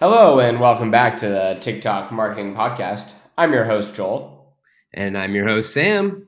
Hello, and welcome back to the TikTok Marketing Podcast. I'm your host, Joel. And I'm your host, Sam.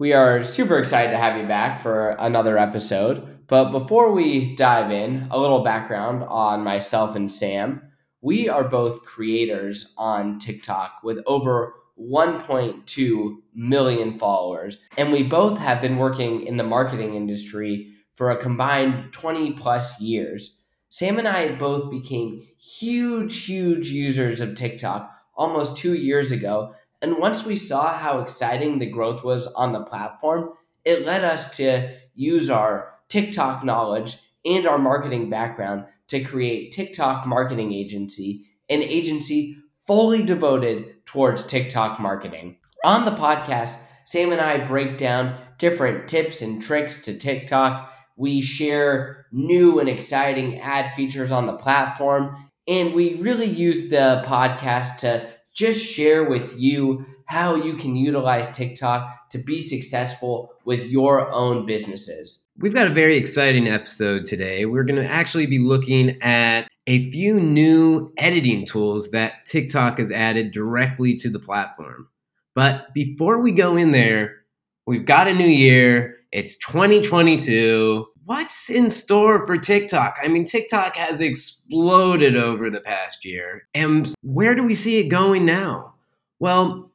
We are super excited to have you back for another episode. But before we dive in, a little background on myself and Sam. We are both creators on TikTok with over 1.2 million followers, and we both have been working in the marketing industry for a combined 20 plus years. Sam and I both became huge, huge users of TikTok almost two years ago. And once we saw how exciting the growth was on the platform, it led us to use our TikTok knowledge and our marketing background to create TikTok Marketing Agency, an agency fully devoted towards TikTok marketing. On the podcast, Sam and I break down different tips and tricks to TikTok we share new and exciting ad features on the platform. And we really use the podcast to just share with you how you can utilize TikTok to be successful with your own businesses. We've got a very exciting episode today. We're going to actually be looking at a few new editing tools that TikTok has added directly to the platform. But before we go in there, we've got a new year. It's 2022 what's in store for TikTok? I mean, TikTok has exploded over the past year. And where do we see it going now? Well,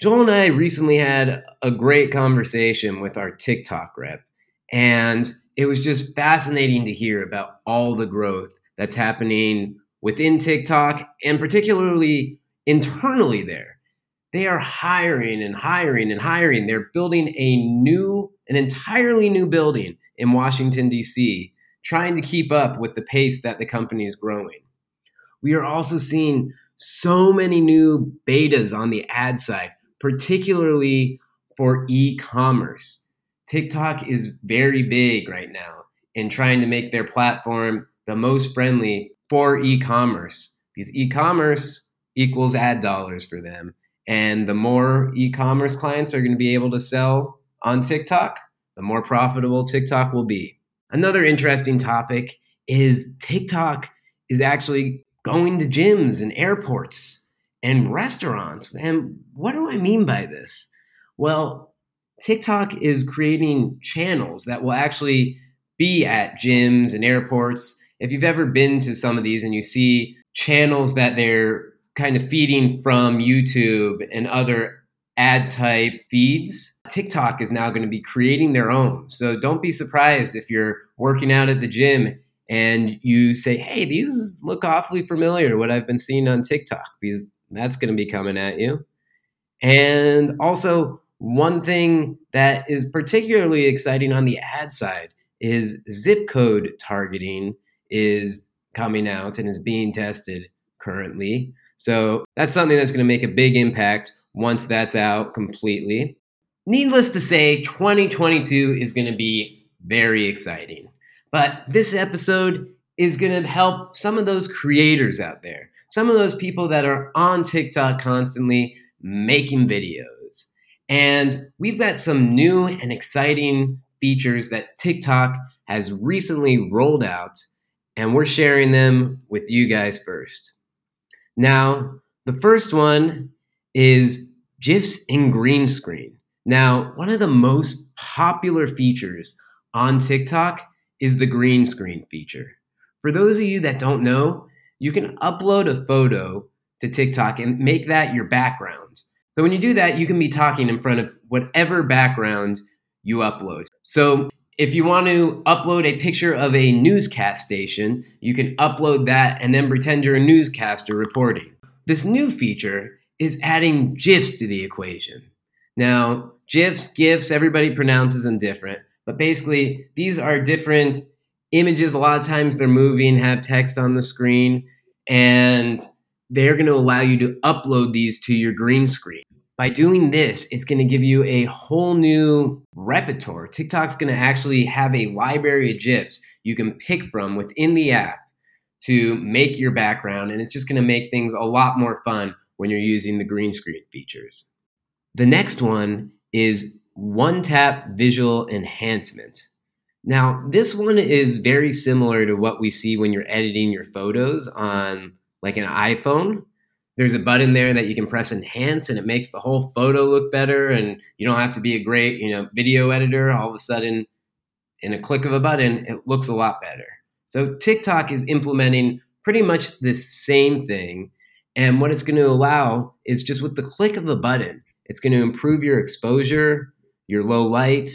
Joel and I recently had a great conversation with our TikTok rep. And it was just fascinating to hear about all the growth that's happening within TikTok and particularly internally there. They are hiring and hiring and hiring. They're building a new, an entirely new building in Washington, D.C., trying to keep up with the pace that the company is growing. We are also seeing so many new betas on the ad side, particularly for e commerce. TikTok is very big right now in trying to make their platform the most friendly for e commerce because e commerce equals ad dollars for them. And the more e commerce clients are going to be able to sell on TikTok, the more profitable TikTok will be. Another interesting topic is TikTok is actually going to gyms and airports and restaurants. And what do I mean by this? Well, TikTok is creating channels that will actually be at gyms and airports. If you've ever been to some of these and you see channels that they're kind of feeding from YouTube and other ad type feeds, TikTok is now going to be creating their own. So don't be surprised if you're working out at the gym and you say, hey, these look awfully familiar to what I've been seeing on TikTok, because that's going to be coming at you. And also, one thing that is particularly exciting on the ad side is zip code targeting is coming out and is being tested currently. So that's something that's going to make a big impact once that's out completely. Needless to say, 2022 is going to be very exciting. But this episode is going to help some of those creators out there, some of those people that are on TikTok constantly making videos. And we've got some new and exciting features that TikTok has recently rolled out, and we're sharing them with you guys first. Now, the first one is GIFs in green screen. Now, one of the most popular features on TikTok is the green screen feature. For those of you that don't know, you can upload a photo to TikTok and make that your background. So when you do that, you can be talking in front of whatever background you upload. So if you want to upload a picture of a newscast station, you can upload that and then pretend you're a newscaster reporting. This new feature is adding GIFs to the equation. Now, GIFs, GIFs, everybody pronounces them different, but basically, these are different images. A lot of times they're moving, have text on the screen, and they're going to allow you to upload these to your green screen. By doing this, it's going to give you a whole new repertoire. TikTok's going to actually have a library of GIFs you can pick from within the app to make your background, and it's just going to make things a lot more fun when you're using the green screen features. The next one is one tap visual enhancement. Now, this one is very similar to what we see when you're editing your photos on like an iPhone, there's a button there that you can press enhance and it makes the whole photo look better and you don't have to be a great, you know, video editor. All of a sudden, in a click of a button, it looks a lot better. So TikTok is implementing pretty much the same thing. And what it's going to allow is just with the click of a button, it's going to improve your exposure, your low light,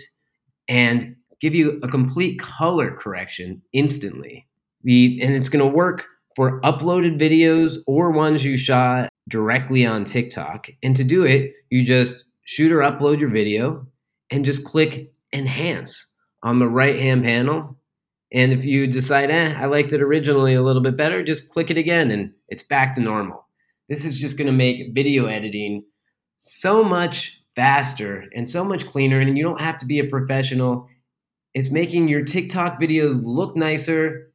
and give you a complete color correction instantly. The, and it's going to work for uploaded videos or ones you shot directly on TikTok. And to do it, you just shoot or upload your video and just click enhance on the right hand panel. And if you decide, eh, I liked it originally a little bit better, just click it again and it's back to normal. This is just going to make video editing so much faster and so much cleaner. And you don't have to be a professional. It's making your TikTok videos look nicer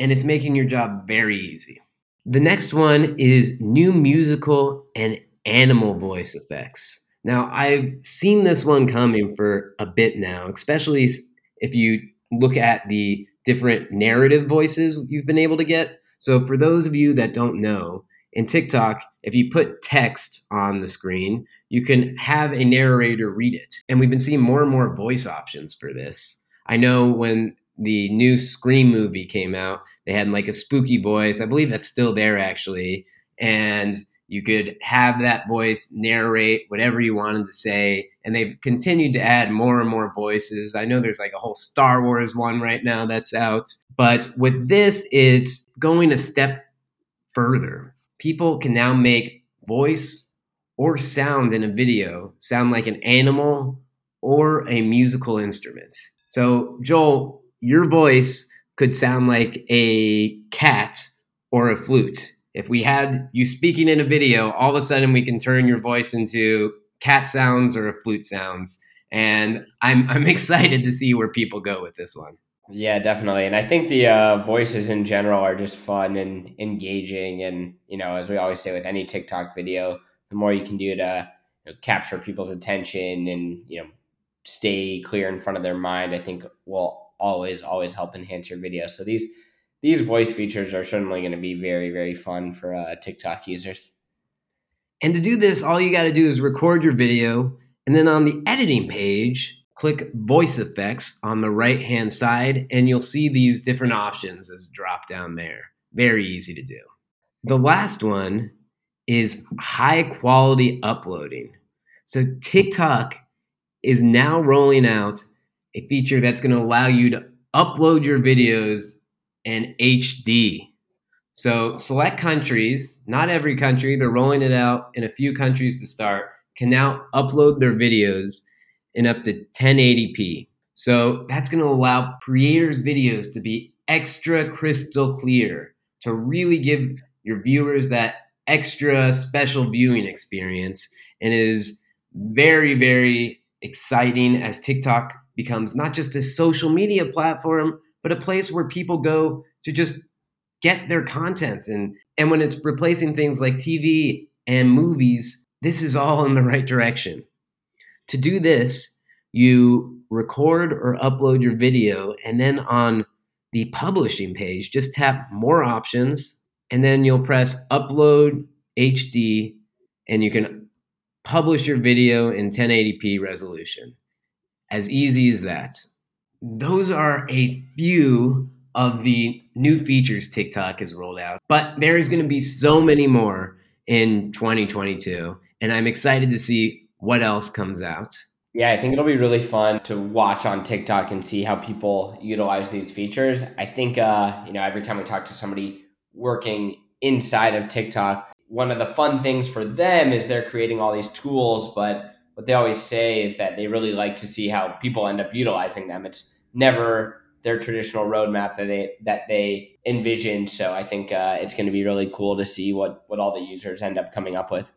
and it's making your job very easy. The next one is new musical and animal voice effects. Now, I've seen this one coming for a bit now, especially if you look at the different narrative voices you've been able to get. So, for those of you that don't know, in TikTok, if you put text on the screen, you can have a narrator read it. And we've been seeing more and more voice options for this. I know when the new Scream movie came out, they had like a spooky voice. I believe that's still there actually. And you could have that voice narrate whatever you wanted to say. And they've continued to add more and more voices. I know there's like a whole Star Wars one right now that's out. But with this, it's going a step further. People can now make voice or sound in a video sound like an animal or a musical instrument. So, Joel, your voice could sound like a cat or a flute. If we had you speaking in a video, all of a sudden we can turn your voice into cat sounds or a flute sounds. And I'm I'm excited to see where people go with this one. Yeah, definitely. And I think the uh, voices in general are just fun and engaging. And, you know, as we always say with any TikTok video, the more you can do to you know, capture people's attention and, you know, stay clear in front of their mind, I think will always always help enhance your video. So these these voice features are certainly going to be very very fun for uh, TikTok users. And to do this, all you got to do is record your video, and then on the editing page, click voice effects on the right hand side, and you'll see these different options as drop down there. Very easy to do. The last one is high quality uploading. So TikTok is now rolling out a feature that's going to allow you to upload your videos in HD. So, select countries, not every country, they're rolling it out in a few countries to start, can now upload their videos in up to 1080p. So, that's going to allow creators' videos to be extra crystal clear, to really give your viewers that extra special viewing experience, and is very, very exciting as TikTok becomes not just a social media platform, but a place where people go to just get their content. And, and when it's replacing things like TV and movies, this is all in the right direction. To do this, you record or upload your video, and then on the publishing page, just tap more options, and then you'll press upload HD, and you can publish your video in 1080p resolution. As easy as that. Those are a few of the new features TikTok has rolled out, but there is going to be so many more in 2022. And I'm excited to see what else comes out. Yeah, I think it'll be really fun to watch on TikTok and see how people utilize these features. I think, uh, you know, every time we talk to somebody working inside of TikTok, one of the fun things for them is they're creating all these tools, but what they always say is that they really like to see how people end up utilizing them. It's never their traditional roadmap that they that they envisioned. So I think uh, it's going to be really cool to see what what all the users end up coming up with.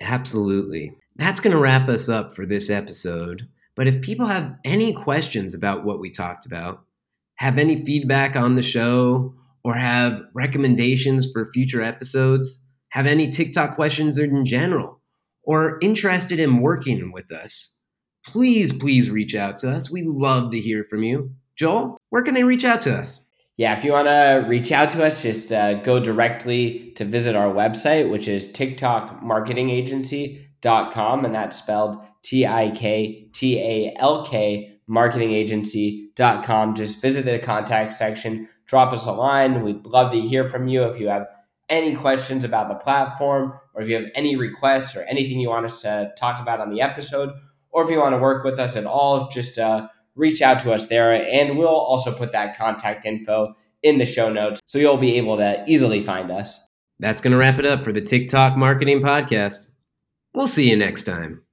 Absolutely. That's going to wrap us up for this episode. But if people have any questions about what we talked about, have any feedback on the show, or have recommendations for future episodes, have any TikTok questions or in general, or interested in working with us, please, please reach out to us. We love to hear from you. Joel, where can they reach out to us? Yeah, if you want to reach out to us, just uh, go directly to visit our website, which is tiktalkmarketingagency.com, and that's spelled T I K T A L K marketingagency.com. Just visit the contact section, drop us a line. We'd love to hear from you if you have any questions about the platform or if you have any requests or anything you want us to talk about on the episode, or if you want to work with us at all, just uh, reach out to us there. And we'll also put that contact info in the show notes so you'll be able to easily find us. That's going to wrap it up for the TikTok Marketing Podcast. We'll see you next time.